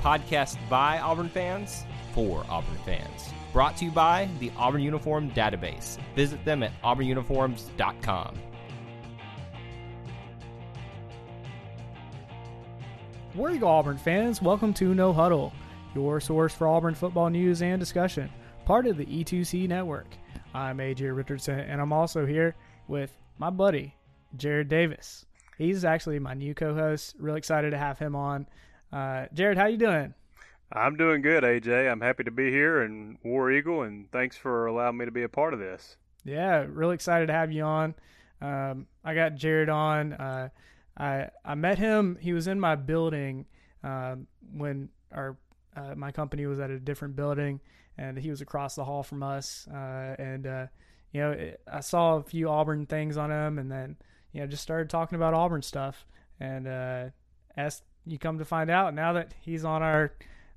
podcast by Auburn fans for Auburn fans. Brought to you by the Auburn Uniform Database. Visit them at auburnuniforms.com. War Eagle Auburn fans, welcome to No Huddle, your source for Auburn football news and discussion, part of the E2C network. I'm AJ Richardson, and I'm also here with my buddy, Jared Davis. He's actually my new co-host. Really excited to have him on. Uh, Jared, how you doing? I'm doing good, AJ. I'm happy to be here in War Eagle, and thanks for allowing me to be a part of this. Yeah, really excited to have you on. Um, I got Jared on. Uh, I I met him. He was in my building um, when our uh, my company was at a different building, and he was across the hall from us. Uh, and uh, you know, it, I saw a few Auburn things on him, and then you know just started talking about Auburn stuff. And uh, as you come to find out, now that he's on our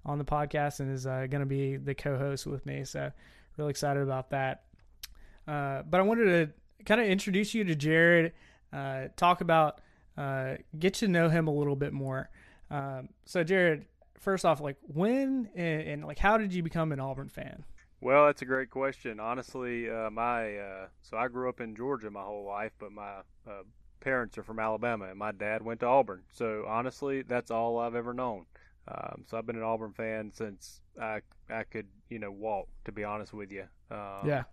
on the podcast and is uh, going to be the co-host with me, so really excited about that. Uh, but I wanted to kind of introduce you to Jared, uh, talk about, uh, get to know him a little bit more. Um, so, Jared, first off, like when and, and, like how did you become an Auburn fan? Well, that's a great question. Honestly, uh, my uh, so I grew up in Georgia my whole life, but my uh, parents are from Alabama, and my dad went to Auburn. So honestly, that's all I've ever known. Um, so I've been an Auburn fan since I I could you know walk. To be honest with you. Um, yeah.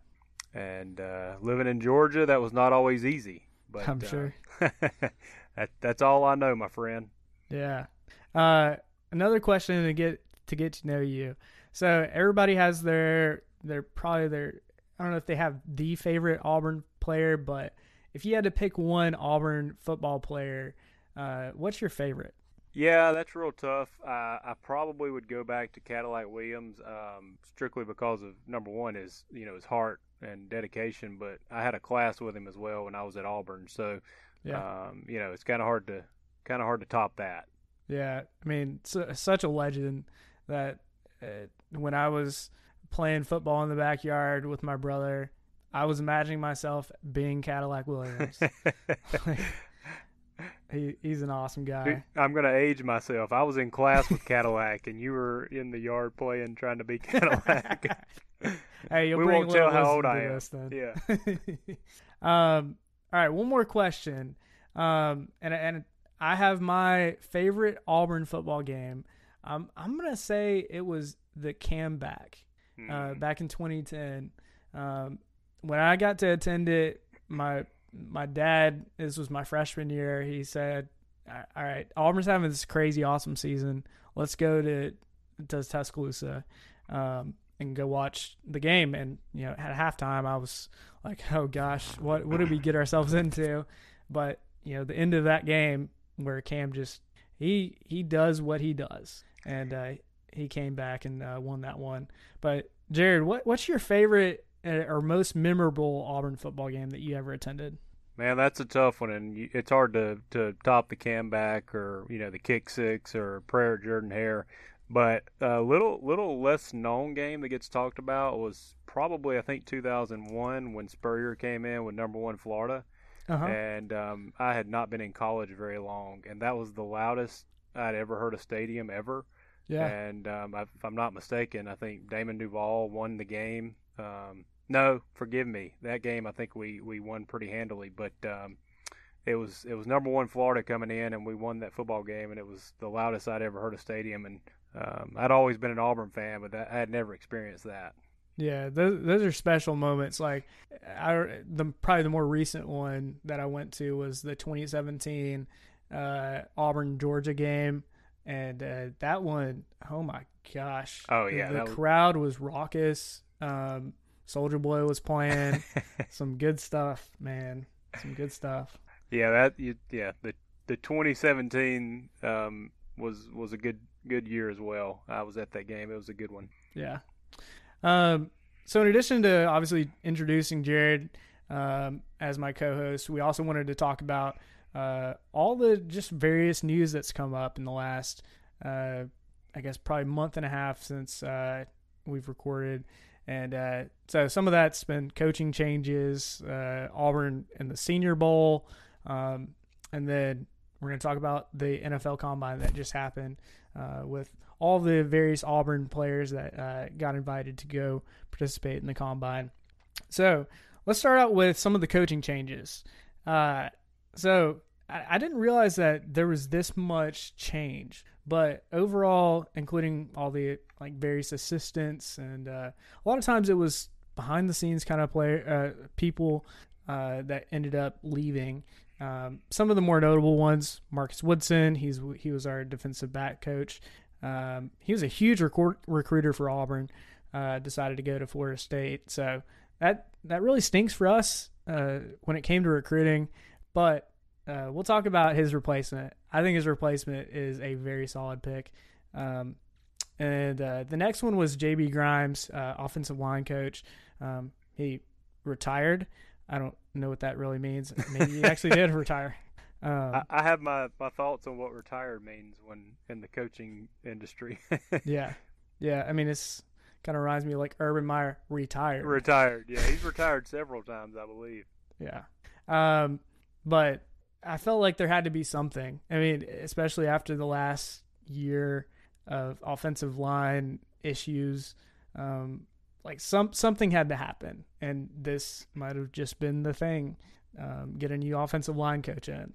and uh, living in Georgia, that was not always easy. But I'm uh, sure. that that's all I know, my friend. Yeah. Uh, another question to get to get to know you. So everybody has their their probably their I don't know if they have the favorite Auburn player, but if you had to pick one Auburn football player, uh, what's your favorite? Yeah, that's real tough. I, I probably would go back to Cadillac Williams, um, strictly because of number one is you know his heart and dedication. But I had a class with him as well when I was at Auburn, so Yeah. um, you know it's kind of hard to kind of hard to top that. Yeah, I mean, su such a legend that uh, when I was playing football in the backyard with my brother, I was imagining myself being Cadillac Williams. he he's an awesome guy. I'm gonna age myself. I was in class with Cadillac, and you were in the yard playing, trying to be Cadillac. Hey, you'll we won't tell how old I am. this then. Yeah. um. All right, one more question. Um. And and I have my favorite Auburn football game. Um. I'm gonna say it was the comeback. uh, Mm. back in 2010. Um, when I got to attend it, my my dad, this was my freshman year. He said, "All right, Auburn's having this crazy, awesome season. Let's go to to Tuscaloosa um, and go watch the game." And you know, at halftime, I was like, "Oh gosh, what what did we get ourselves into?" But you know, the end of that game where Cam just he he does what he does, and uh, he came back and uh, won that one. But Jared, what what's your favorite or most memorable Auburn football game that you ever attended? Man, that's a tough one, and it's hard to to top the comeback or you know the kick six or prayer Jordan Hare. But a little little less known game that gets talked about was probably I think 2001 when Spurrier came in with number one Florida, Uh-huh. and um, I had not been in college very long, and that was the loudest I'd ever heard a stadium ever. Yeah. And um, if I'm not mistaken, I think Damon Duval won the game. Um, no, forgive me. That game I think we, we won pretty handily, but um, it was it was number one Florida coming in, and we won that football game, and it was the loudest I'd ever heard a stadium. And um, I'd always been an Auburn fan, but that, I had never experienced that. Yeah, those those are special moments. Like, I the probably the more recent one that I went to was the 2017 uh, Auburn Georgia game, and uh, that one, oh my gosh! Oh, yeah, the that was- crowd was raucous. Um, Soldier Boy was playing. Some good stuff, man. Some good stuff. Yeah, that you, yeah the the 2017 um, was was a good good year as well. I was at that game. It was a good one. Yeah. Um, so in addition to obviously introducing Jared um, as my co-host, we also wanted to talk about uh, all the just various news that's come up in the last, uh, I guess, probably month and a half since uh, we've recorded. And uh, so some of that's been coaching changes, uh, Auburn in the Senior Bowl, um, and then we're going to talk about the NFL Combine that just happened uh, with all the various Auburn players that uh, got invited to go participate in the Combine. So let's start out with some of the coaching changes. Uh, so I, I didn't realize that there was this much change, but overall, including all the like various assistants and uh, a lot of times it was behind the scenes kind of player uh, people uh, that ended up leaving. Um, some of the more notable ones: Marcus Woodson. He's he was our defensive back coach. Um, he was a huge recruiter for Auburn. Uh, decided to go to Florida State, so that that really stinks for us uh, when it came to recruiting. But uh, we'll talk about his replacement. I think his replacement is a very solid pick. Um, and uh, the next one was JB Grimes, uh, offensive line coach. Um, he retired. I don't know what that really means. Maybe he actually did retire. Um, I, I have my, my thoughts on what retired means when in the coaching industry. yeah, yeah. I mean, it's kind of reminds me of like Urban Meyer retired. retired. Yeah, he's retired several times, I believe. Yeah. Um, but I felt like there had to be something. I mean, especially after the last year of offensive line issues, um, like some something had to happen, and this might have just been the thing. Um, get a new offensive line coach in.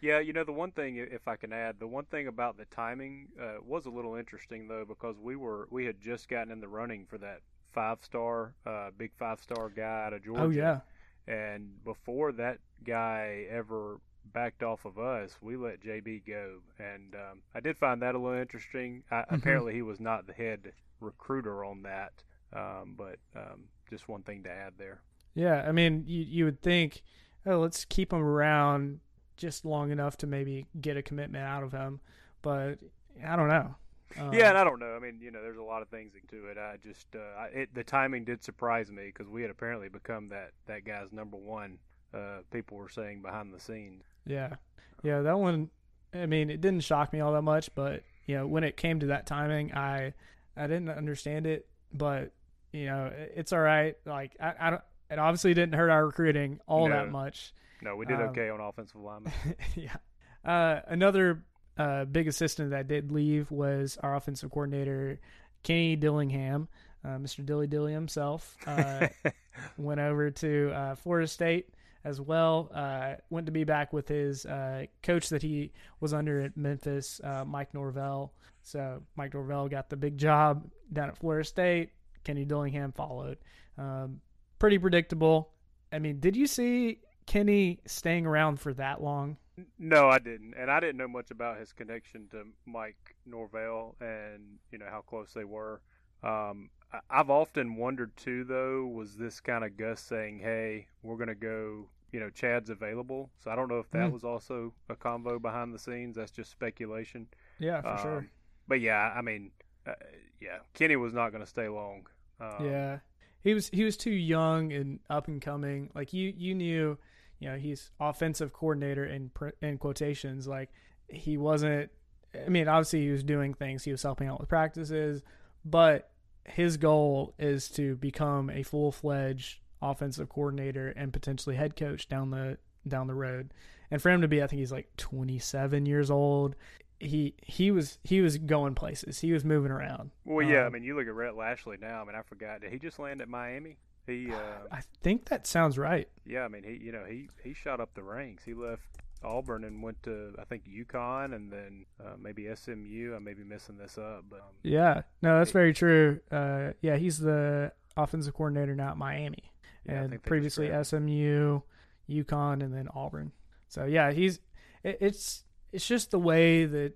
Yeah, you know the one thing, if I can add, the one thing about the timing uh, was a little interesting though because we were we had just gotten in the running for that five star, uh, big five star guy out of Georgia. Oh yeah, And before that guy ever backed off of us, we let JB go. And um, I did find that a little interesting. I, Mm-hmm. Apparently, he was not the head recruiter on that, um, but um, just one thing to add there. yeah. I mean, you you would think, oh, let's keep him around just long enough to maybe get a commitment out of him, but I don't know. Um, yeah, and I don't know. I mean, you know, there's a lot of things into it. I just, uh, it, the timing did surprise me because we had apparently become that that guy's number one. Uh, people were saying behind the scenes. Yeah. Yeah, that one I mean, it didn't shock me all that much, but you know, when it came to that timing, I I didn't understand it, but you know, it's all right. Like I, I don't it obviously didn't hurt our recruiting all No. that much. No, we did Um, okay on offensive linemen. yeah. Uh, another uh, big assistant that did leave was our offensive coordinator, Kenny Dillingham, uh, Mr. Dilly Dilly himself. Uh, went over to uh, Florida State as well. Uh, went to be back with his uh, coach that he was under at Memphis, uh, Mike Norvell. So Mike Norvell got the big job down at Florida State. Kenny Dillingham followed. Um, pretty predictable. I mean, did you see Kenny staying around for that long? No, I didn't, and I didn't know much about his connection to Mike Norvell and you know how close they were. Um, I've often wondered too, though, was this kind of Gus saying, "Hey, we're gonna go," you know, Chad's available. So I don't know if that Mm. was also a convo behind the scenes. That's just speculation. Yeah, for sure. Um, But yeah, I mean, uh, yeah, Kenny was not going to stay long. Um, yeah, he was he was too young and up and coming. Like you you knew, you know, he's offensive coordinator in in quotations. Like he wasn't. I mean, obviously he was doing things. He was helping out with practices, but his goal is to become a full fledged offensive coordinator and potentially head coach down the down the road. And for him to be, I think he's like 27 years old. He he was he was going places. He was moving around. Well, yeah, I Um, mean, you look at Rhett Lashlee now. I mean, I forgot. Did he just land at Miami? He, uh, I think that sounds right. yeah, I mean, he, you know, he he shot up the ranks. He left Auburn and went to I think UConn and then uh, maybe SMU. I may be missing this up, but um, Yeah, no, that's very true. Uh, yeah, he's the offensive coordinator now at Miami, Yeah, and think they just previously SMU, UConn, and then Auburn. So yeah, he's it, it's it's just the way that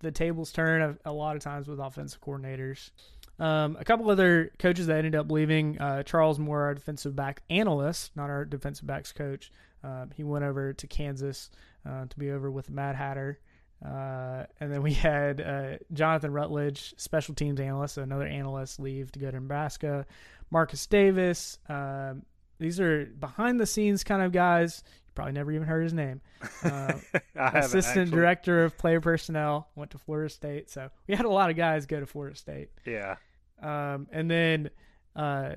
the tables turn a, a lot of times with offensive coordinators. Um, a couple other coaches that ended up leaving. Uh, Charles Moore, our defensive back analyst, not our defensive backs coach. Um, he went over to Kansas uh, to be over with Mad Hatter. Uh, and then we had uh, Jonathan Rutledge, special teams analyst, so another analyst, leave to go to Nebraska. Marcus Davis. Um, these are behind the scenes kind of guys. Probably never even heard his name. Uh, assistant director of player personnel went to Florida State. So we had a lot of guys go to Florida State. Yeah. Um, and then uh,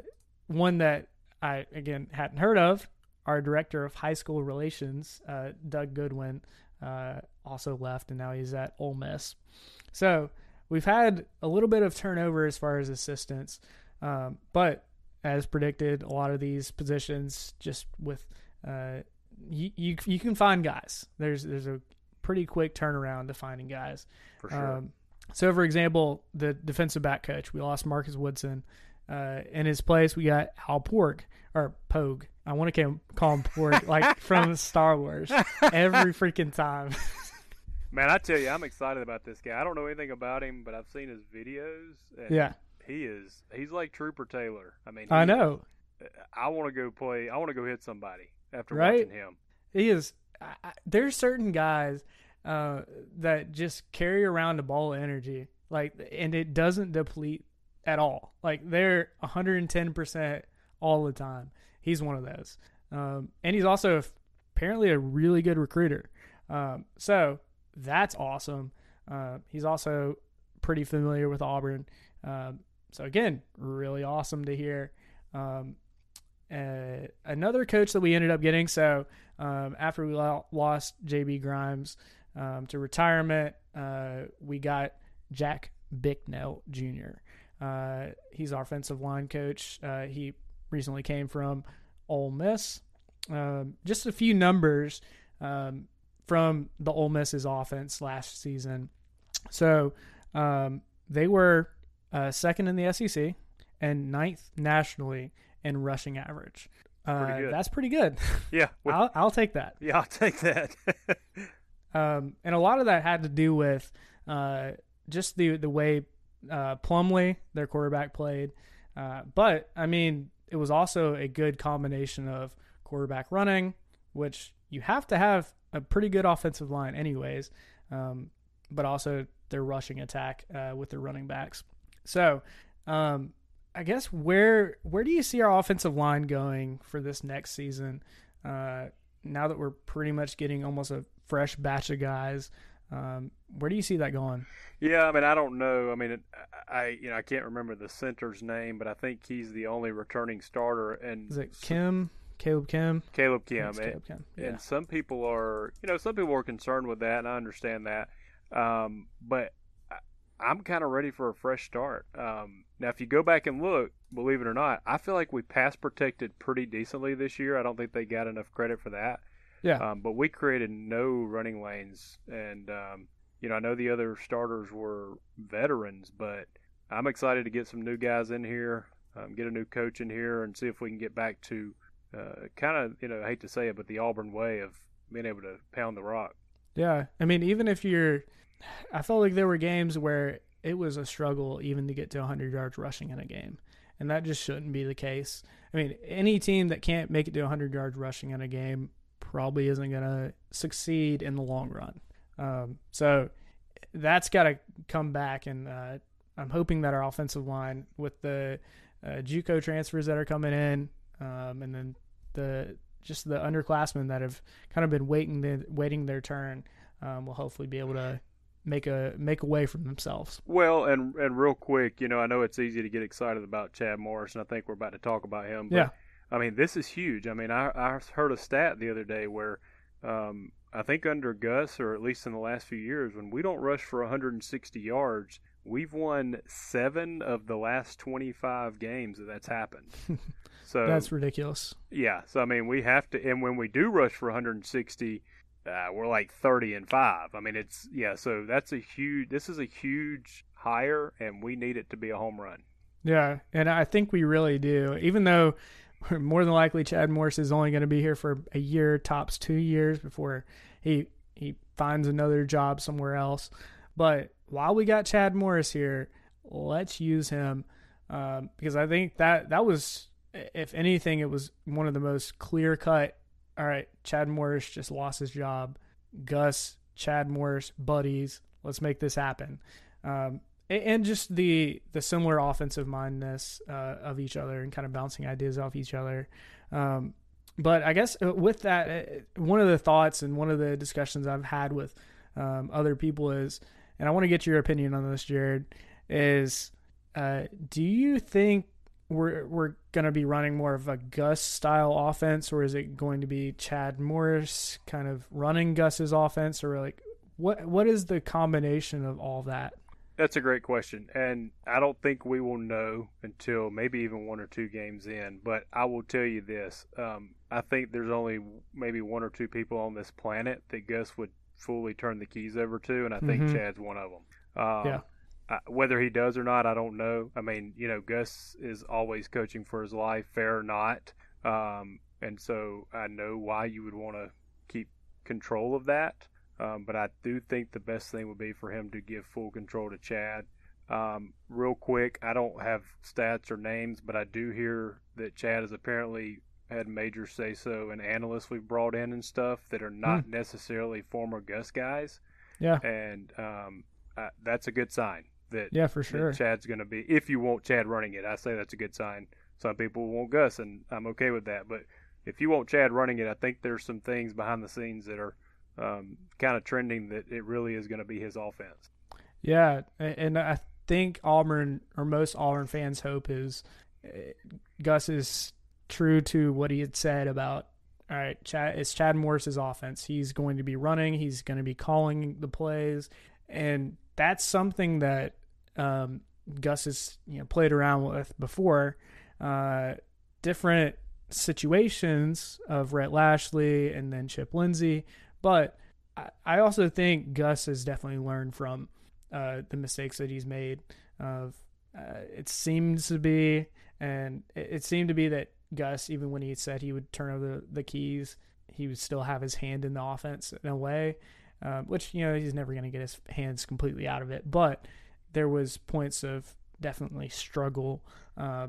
one that I again hadn't heard of, our director of high school relations, uh, Doug Goodwin, uh, also left, and now he's at Ole Miss. So we've had a little bit of turnover as far as assistants, um, but as predicted, a lot of these positions just with uh, you, you you can find guys. There's there's a pretty quick turnaround to finding guys. For sure. Um, so, for example, the defensive back coach, we lost Marcus Woodson. Uh, in his place, we got Al Porg or Pogue. I want to call him Porg, like from Star Wars, every freaking time. Man, I tell you, I'm excited about this guy. I don't know anything about him, but I've seen his videos. Yeah, he is. He's like Trooper Taylor. I mean, I know I want to go play. I want to go hit somebody after Right? watching him. he is. I, I, there's certain guys uh, that just carry around a ball of energy, like, and it doesn't deplete at all. Like they're 110 percent all the time. He's one of those, um, and he's also apparently a really good recruiter. Um, so that's awesome. Uh, he's also pretty familiar with Auburn. Um, so again, really awesome to hear. Um, uh, another coach that we ended up getting. So um, after we lost JB Grimes um, to retirement, uh, we got Jack Bicknell Jr. Uh, he's offensive line coach. Uh, he recently came from Ole Miss. Um, just a few numbers um, from the Ole Miss's offense last season. So um, they were uh, second in the SEC and ninth nationally in rushing average. Uh, Pretty. That's pretty good. Yeah. with- I'll, I'll take that. yeah, I'll take that. Um, and a lot of that had to do with uh, just the the way uh, Plumlee, their quarterback, played. Uh, but I mean, it was also a good combination of quarterback running, which you have to have a pretty good offensive line, anyways. Um, but also their rushing attack uh, with their running backs. So, um, I guess where where do you see our offensive line going for this next season? Uh, now that we're pretty much getting almost a fresh batch of guys, um, where do you see that going? yeah, I mean, I don't know. I mean, it, I you know I can't remember the center's name, but I think he's the only returning starter. And Is it Kim, Kaleb Kim? Kaleb Kim. And- Kaleb Kim. Yeah. And some people are, you know, some people are concerned with that, and I understand that. Um, but I, I'm kind of ready for a fresh start. Um, now, if you go back and look, believe it or not, I feel like we pass protected pretty decently this year. I don't think they got enough credit for that. Yeah. Um, but we created no running lanes, and um, you know, I know the other starters were veterans, but I'm excited to get some new guys in here, um, get a new coach in here, and see if we can get back to uh, kind of, you know, I hate to say it, but the Auburn way of being able to pound the rock. Yeah, I mean, even if you're, I felt like there were games where it was a struggle even to get to 100 yards rushing in a game, and that just shouldn't be the case. I mean, any team that can't make it to 100 yards rushing in a game probably isn't going to succeed in the long run. Um, so that's got to come back, and uh, I'm hoping that our offensive line with the uh, JUCO transfers that are coming in, um, and then the just the underclassmen that have kind of been waiting the, waiting their turn um, will hopefully be able to make a make a way for themselves. Well, and and real quick, you know, I know it's easy to get excited about Chad Morris, and I think we're about to talk about him. But, Yeah. I mean, this is huge. I mean, I I heard a stat the other day where um, I think under Gus, or at least in the last few years, when we don't rush for 160 yards, we've won seven of the last 25 games that that's happened. So That's ridiculous. yeah, so I mean, we have to, and when we do rush for 160, uh, we're like 30 and five. I mean, it's yeah. So that's a huge. This is a huge hire, and we need it to be a home run. Yeah, and I think we really do. Even though more than likely Chad Morris is only going to be here for a year, tops two years before he he finds another job somewhere else. But while we got Chad Morris here, let's use him um, because I think that that was, if anything, it was one of the most clear cut. All right, Chad Morris just lost his job. Gus, Chad Morris, buddies. Let's make this happen. Um, and just the the similar offensive mindedness uh, of each other and kind of bouncing ideas off each other. Um, but I guess uh, with that, uh, one of the thoughts and one of the discussions I've had with um, other people is, and I want to get your opinion on this, Jared, is uh, do you think we're we're going to be running more of a Gus style offense, or is it going to be Chad Morris kind of running Gus's offense, or like what what is the combination of all that? That's a great question, and I don't think we will know until maybe even one or two games in. But I will tell you this: um, I think there's only maybe one or two people on this planet that Gus would fully turn the keys over to, and I think Mhm. Chad's one of them. Um, Yeah. I, whether he does or not, I don't know. I mean, you know, Gus is always coaching for his life, fair or not, um, and so I know why you would want to keep control of that. Um, but I do think the best thing would be for him to give full control to Chad. Um, real quick, I don't have stats or names, but I do hear that Chad has apparently had major say so and analysts we've brought in and stuff that are not necessarily former Gus guys. Yeah, And um, that's a good sign that, yeah, for sure. Chad's going to be, if you want Chad running it, I say that's a good sign. Some people want Gus, and I'm okay with that. But if you want Chad running it, I think there's some things behind the scenes that are um, kind of trending that it really is going to be his offense. Yeah, and I think Auburn or most Auburn fans' hope is uh, Gus is true to what he had said about. All right, Chad, it's Chad Morris's offense. He's going to be running. He's going to be calling the plays, and that's something that um, Gus has you know played around with before. Uh, different situations of Rhett Lashlee and then Chip Lindsey, but I, I also think Gus has definitely learned from uh, the mistakes that he's made. Of uh, it seems to be, and it, it seemed to be that Gus, even when he said he would turn over the, the keys, he would still have his hand in the offense in a way, um, which you know he's never going to get his hands completely out of it. But there was points of definitely struggle uh,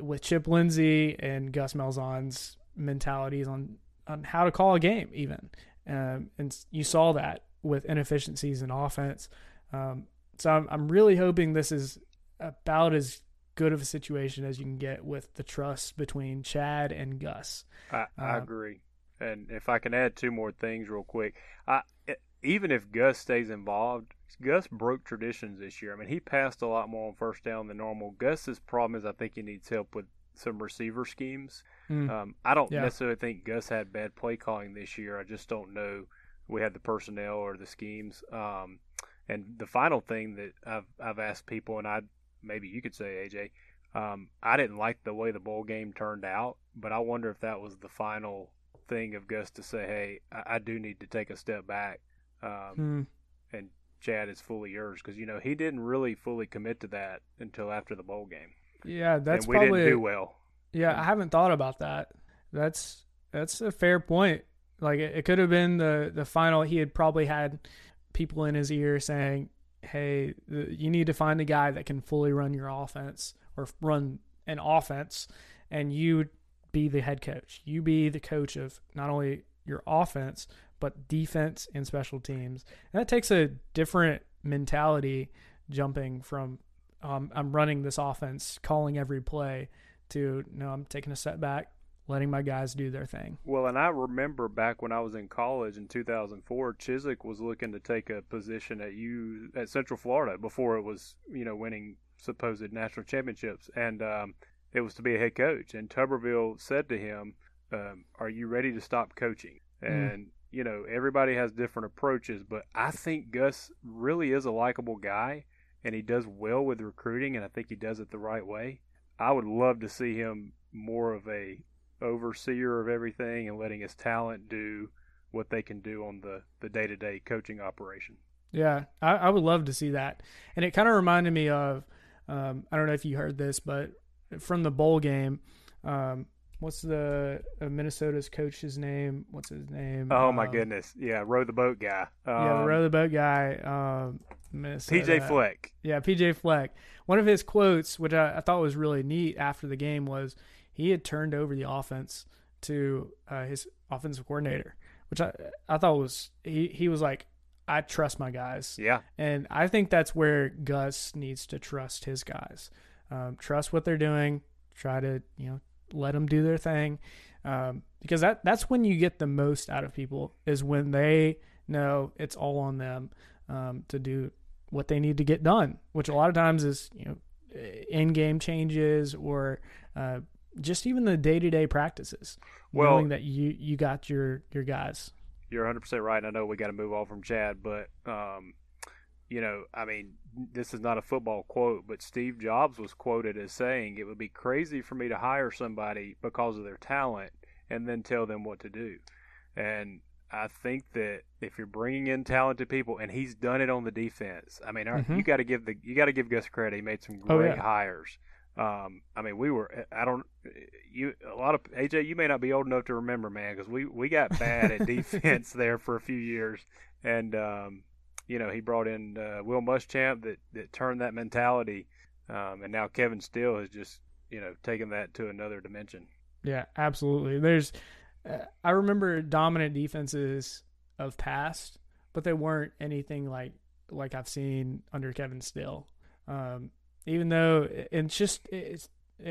with Chip Lindsey and Gus Malzahn's mentalities on on how to call a game, even. Um, and you saw that with inefficiencies in offense. Um, so I'm, I'm really hoping this is about as good of a situation as you can get with the trust between Chad and Gus. I, I Um, agree. And if I can add two more things real quick, I even if Gus stays involved, Gus broke traditions this year. I mean, he passed a lot more on first down than normal. Gus's problem is I think he needs help with some receiver schemes. Mm. Um, I don't Yeah. necessarily think Gus had bad play calling this year. I just don't know we had the personnel or the schemes. Um, and the final thing that I've I've asked people, and I maybe you could say AJ, um, I didn't like the way the bowl game turned out, but I wonder if that was the final thing of Gus to say, hey, I, I do need to take a step back. Um, Hmm. and Chad is fully yours because you know he didn't really fully commit to that until after the bowl game, Yeah, that's and we probably didn't do well. Yeah, I haven't thought about that. That's that's a fair point. Like it, it could have been the the final. He had probably had people in his ear saying, "Hey, you need to find a guy that can fully run your offense or run an offense, and you be the head coach. You be the coach of not only your offense but defense and special teams. And that takes a different mentality, jumping from um, I'm running this offense, calling every play, to no, I'm taking a step back, letting my guys do their thing. Well, and I remember back when I was in college in 2004, Chizik was looking to take a position at U at Central Florida before it was, you know, winning supposed national championships, and um, it was to be a head coach. And Tuberville said to him, um, "Are you ready to stop coaching?" And you know, everybody has different approaches, but I think Gus really is a likable guy, and he does well with recruiting, and I think he does it the right way. I would love to see him more of a overseer of everything and letting his talent do what they can do on the the day to day coaching operation. Yeah, I, I would love to see that. And it kind of reminded me of, um, I don't know if you heard this, but from the bowl game, um, what's the uh, Minnesota's coach's name? What's his name? Oh my Um, goodness, yeah, row the boat guy. Um, Yeah, the row the boat guy. Um, Minnesota. PJ Fleck. Yeah, PJ Fleck. One of his quotes, which I, I thought was really neat after the game, was he had turned over the offense to uh, his offensive coordinator, which I I thought was he he was like, I trust my guys, Yeah, and I think that's where Gus needs to trust his guys, um, trust what they're doing, try to you know let them do their thing, um, because that that's when you get the most out of people is when they know it's all on them um, to do what they need to get done, which a lot of times is you know in game changes or uh, just even the day to day practices, Well- knowing that you you got your your guys. you're 100 percent right. I know we got to move on from Chad, but um, you know, I mean, this is not a football quote, but Steve Jobs was quoted as saying, "It would be crazy for me to hire somebody because of their talent and then tell them what to do." And I think that if you're bringing in talented people, and he's done it on the defense, I mean, Mhm. you got to give the you got to give Gus credit. He made some Oh, great yeah. hires. Um, I mean, we were. I don't. You a lot of AJ. You may not be old enough to remember, man, because we we got bad at defense there for a few years, and um, you know he brought in uh, Will Muschamp that that turned that mentality, um, and now Kevin Steele has just you know taken that to another dimension. Yeah, absolutely. There's, uh, I remember dominant defenses of past, but they weren't anything like like I've seen under Kevin Steele. Um, even though it's just it's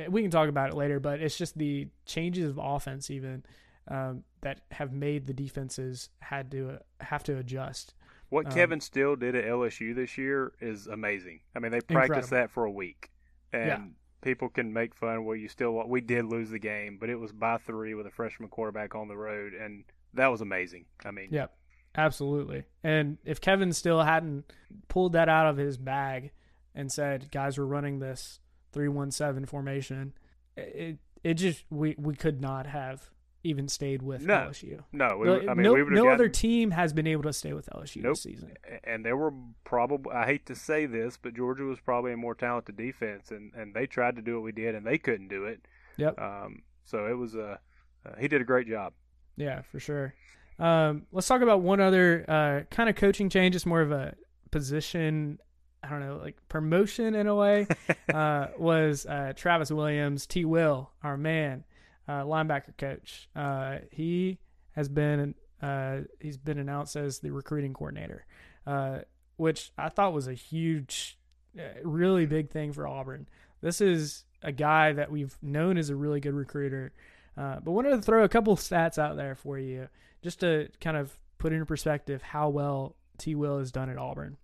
we can talk about it later, but it's just the changes of offense even um, that have made the defenses had to uh, have to adjust. What Um, Kevin Steele did at LSU this year is amazing. I mean, they practiced Incredible. that for a week, and Yeah. people can make fun. Well, you still we did lose the game, but it was by three with a freshman quarterback on the road, and that was amazing. I mean, Yep, absolutely. And if Kevin Steele hadn't pulled that out of his bag and said, "Guys, we're running this three-one-seven formation," it it just we we could not have even stayed with No. LSU. no, we, No, I mean, no, no gotten, other team has been able to stay with LSU Nope. this season. and there were probably I hate to say this, but Georgia was probably a more talented defense, and and they tried to do what we did, and they couldn't do it. Yep. Um, so it was a uh, he did a great job. Yeah, for sure. Um, let's talk about one other uh, kind of coaching change. It's more of a position, I don't know, like promotion in a way. uh, was uh, Travis Williams, T. Will, our man, uh, linebacker coach. Uh, he has been uh, he's been announced as the recruiting coordinator, uh, which I thought was a huge, uh, really big thing for Auburn. This is a guy that we've known as a really good recruiter. Uh, but wanted to throw a couple stats out there for you just to kind of put into perspective how well T. Will has done at Auburn.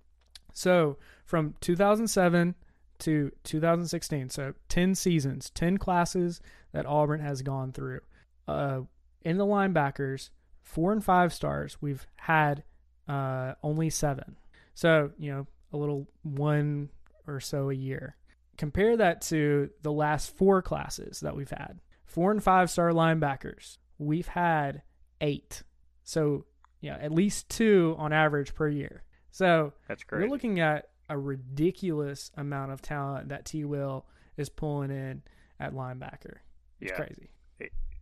So from 2007 to 2016, so 10 seasons, 10 classes that Auburn has gone through. Uh, in the linebackers, four and five stars, we've had uh, only seven. So, you know, a little one or so a year. Compare that to the last four classes that we've had. Four and five star linebackers, we've had eight. So, yeah, at least two on average per year. So, That's great. you're looking at a ridiculous amount of talent that T. Will is pulling in at linebacker. It's yeah. crazy.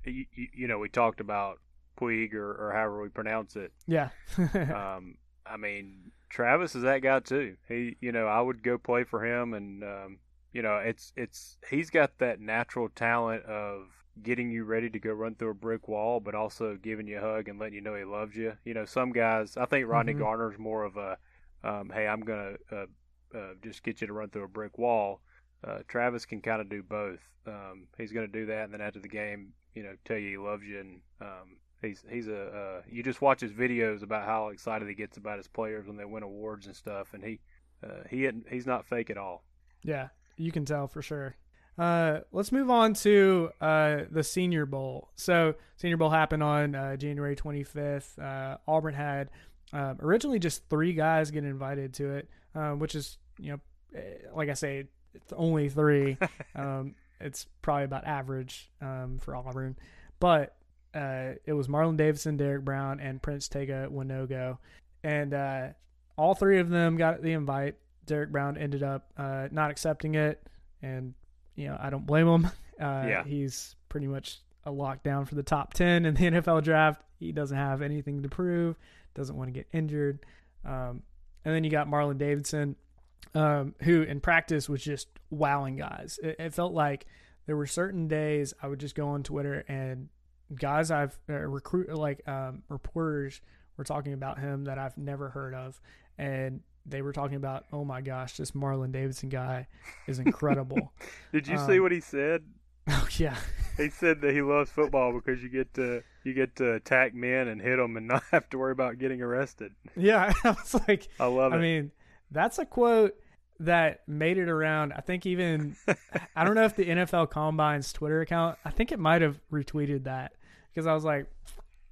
You, you, you know, we talked about Puig or, or however we pronounce it. Yeah. um, I mean, Travis is that guy too. He, you know, I would go play for him, and um, you know, it's it's he's got that natural talent of getting you ready to go run through a brick wall, but also giving you a hug and letting you know he loves you. You know, some guys, I think Rodney Mhm. Garner's more of a, um, hey, I'm gonna uh, uh, just get you to run through a brick wall. Uh, Travis can kind of do both. Um, he's going to do that, and then after the game, you know, tell you he loves you, and um, he's he's a. Uh, you just watch his videos about how excited he gets about his players when they win awards and stuff, and he uh, he he's not fake at all. Yeah, you can tell for sure. Uh, let's move on to uh, the Senior Bowl. So, Senior Bowl happened on uh, January 25th. Uh, Auburn had um, originally just three guys get invited to it, uh, which is, you know, eh, like I say, it's only three. um, it's probably about average um, for Auburn. But uh, it was Marlon Davidson, Derrick Brown, and Prince Tega Wanogho. And uh, all three of them got the invite. Derrick Brown ended up uh, not accepting it, and you know I don't blame him. Uh, Yeah. he's pretty much a lockdown for the top 10 in the NFL draft. He doesn't have anything to prove, doesn't want to get injured. Um, and then you got Marlon Davidson, um, who in practice was just wowing guys. It, it, felt like there were certain days I would just go on Twitter and guys I've uh, recruit like um, reporters were talking about him that I've never heard of, and they were talking about, oh my gosh, this Marlon Davidson guy is incredible. Did you um, see what he said? Oh yeah, he said that he loves football because you get to you get to attack men and hit them and not have to worry about getting arrested. Yeah, I was like, I love it. I mean, that's a quote that made it around. I think even I don't know if the NFL Combine's Twitter account. I think it might have retweeted that because I was like,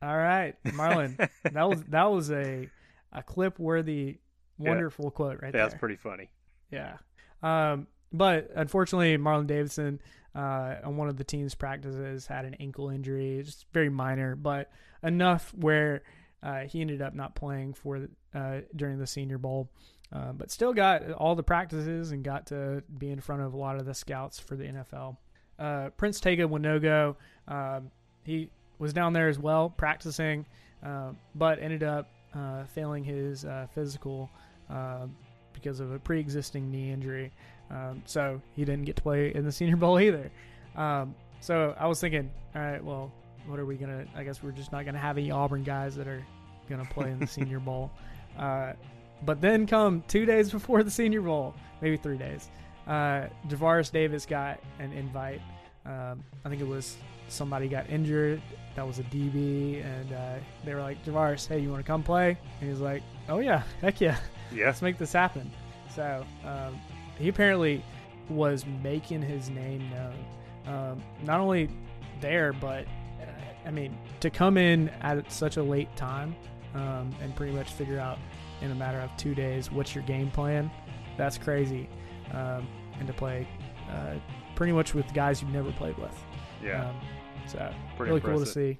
all right, Marlon, that was that was a a clip worthy wonderful yeah. quote right yeah, there. That's pretty funny. Yeah. Um, but unfortunately, Marlon Davidson uh, on one of the team's practices had an ankle injury, just very minor, but enough where uh, he ended up not playing for uh, during the Senior Bowl. Uh, but still got all the practices and got to be in front of a lot of the scouts for the NFL. Uh, Prince Tega Wanogho, um, he was down there as well practicing, uh, but ended up failing his physical because of a pre-existing knee injury. Um, so he didn't get to play in the Senior Bowl either. Um, so I was thinking, all right, well, what are we gonna? I guess we're just not gonna have any Auburn guys that are gonna play in the Senior Bowl. Uh, but then come two days before the Senior Bowl, maybe three days, uh, Javaris Davis got an invite. Um, I think it was somebody got injured. That was a DB, and uh, they were like, Javaris, hey, you want to come play? And he's like, Oh yeah, heck yeah, yeah, let's make this happen. So um, he apparently was making his name known, um, not only there, but uh, I mean, to come in at such a late time um, and pretty much figure out in a matter of two days what's your game plan, that's crazy. Um, and to play uh, pretty much with guys you've never played with. Yeah. Um, so pretty really impressive. cool to see.